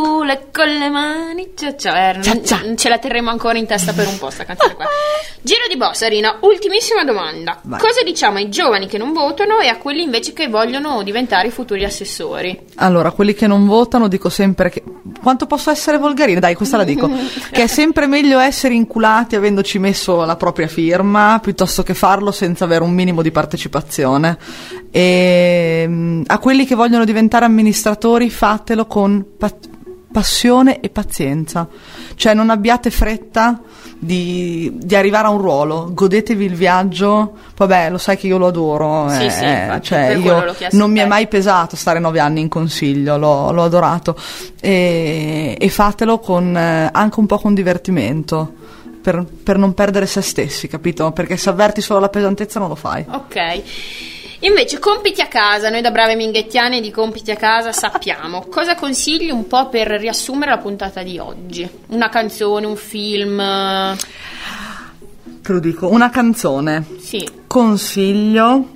E con le mani. Ciao ciao. Eh, non, Cia, cia. non ce la terremo ancora in testa per un po' sta canzone qua. Giro di boss, Arina. Ultimissima domanda. Vai. Cosa diciamo ai giovani che non votano e a quelli invece che vogliono diventare i futuri assessori? Allora, quelli che non votano dico sempre che... Quanto posso essere volgarina? Dai, questa la dico. che è sempre meglio essere inculati avendoci messo la propria firma piuttosto che farlo senza avere un minimo di partecipazione. E mm, a quelli che vogliono diventare amministratori fatelo con pa- passione e pazienza. Cioè non abbiate fretta di, di arrivare a un ruolo, godetevi il viaggio. Vabbè, lo sai che io lo adoro. Sì, eh, sì, infatti, cioè, io non mi è mai pesato stare nove anni in consiglio, l'ho, l'ho adorato. E, e fatelo con, eh, anche un po' con divertimento. Per, per non perdere se stessi, capito? Perché se avverti solo la pesantezza non lo fai. Ok. Invece, compiti a casa, noi da brave minghettiane di compiti a casa sappiamo. Cosa consigli un po' per riassumere la puntata di oggi? Una canzone, un film? Te lo dico, una canzone. Sì. Consiglio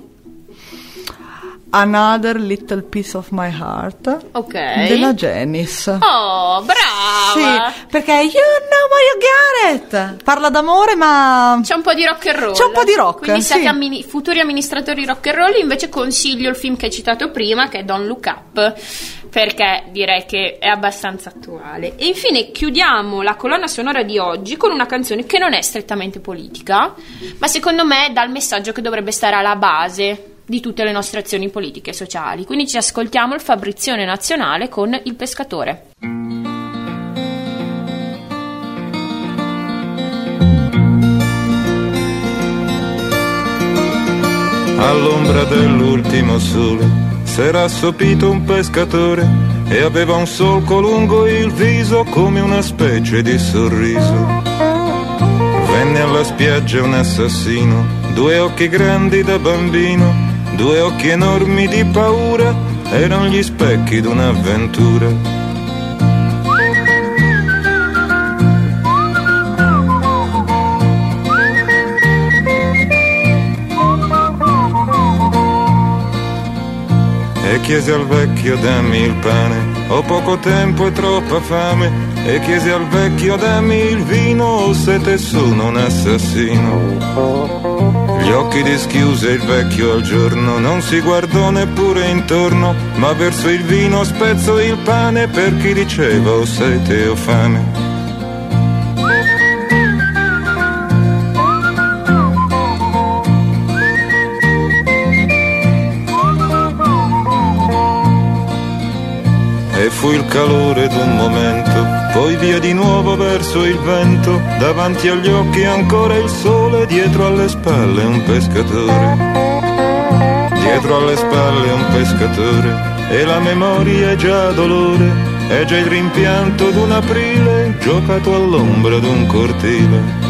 Another Little Piece of My Heart Ok. della Janice. Oh, brava! Sì, perché You know got it. Parla d'amore, ma C'è un po' di rock and roll. C'è un po' di rock, Quindi siete sì. ammini- futuri amministratori rock and roll. Invece consiglio il film che hai citato prima, che è Don't Look Up, perché direi che è abbastanza attuale. E infine chiudiamo la colonna sonora di oggi con una canzone che non è strettamente politica, ma secondo me dà il messaggio che dovrebbe stare alla base di tutte le nostre azioni politiche e sociali. Quindi ci ascoltiamo il Fabrizione Nazionale con Il Pescatore. All'ombra dell'ultimo sole s'era assopito un pescatore e aveva un solco lungo il viso come una specie di sorriso. Venne alla spiaggia un assassino, due occhi grandi da bambino, due occhi enormi di paura, erano gli specchi d'un'avventura. E chiese al vecchio dammi il pane, ho poco tempo e troppa fame. E chiese al vecchio dammi il vino, ho sete e sono un assassino. Gli occhi dischiuse il vecchio al giorno, non si guardò neppure intorno, ma verso il vino spezzò il pane per chi diceva ho sete e ho fame. Fu il calore d'un momento, poi via di nuovo verso il vento, davanti agli occhi ancora il sole, dietro alle spalle un pescatore. Dietro alle spalle un pescatore, e la memoria è già dolore, è già il rimpianto d'un aprile, giocato all'ombra d'un cortile.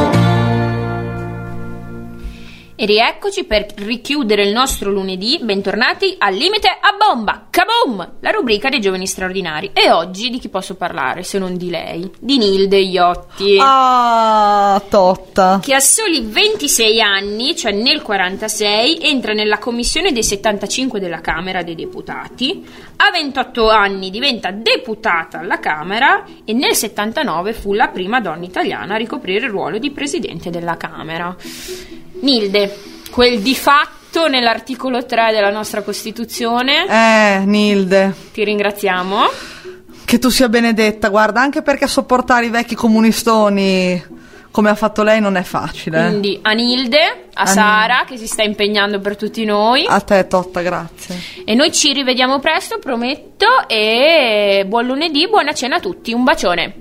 E rieccoci per richiudere il nostro lunedì. Bentornati al limite a bomba, kaboom! La rubrica dei giovani straordinari. E oggi di chi posso parlare se non di lei? Di Nilde Iotti. Ah, Totta. Che a soli 26 anni, cioè nel 46, entra nella commissione dei 75 della Camera dei Deputati. A 28 anni diventa deputata alla Camera e nel 79 fu la prima donna italiana a ricoprire il ruolo di presidente della Camera. Nilde, quel di fatto nell'articolo 3 della nostra Costituzione. Eh, Nilde. Ti ringraziamo. Che tu sia benedetta, guarda, anche perché sopportare i vecchi comunistoni come ha fatto lei non è facile. Quindi a Nilde, a A Sara che si sta impegnando per tutti noi. A te, Totta, grazie. E noi ci rivediamo presto, prometto. E buon lunedì, buona cena a tutti. Un bacione.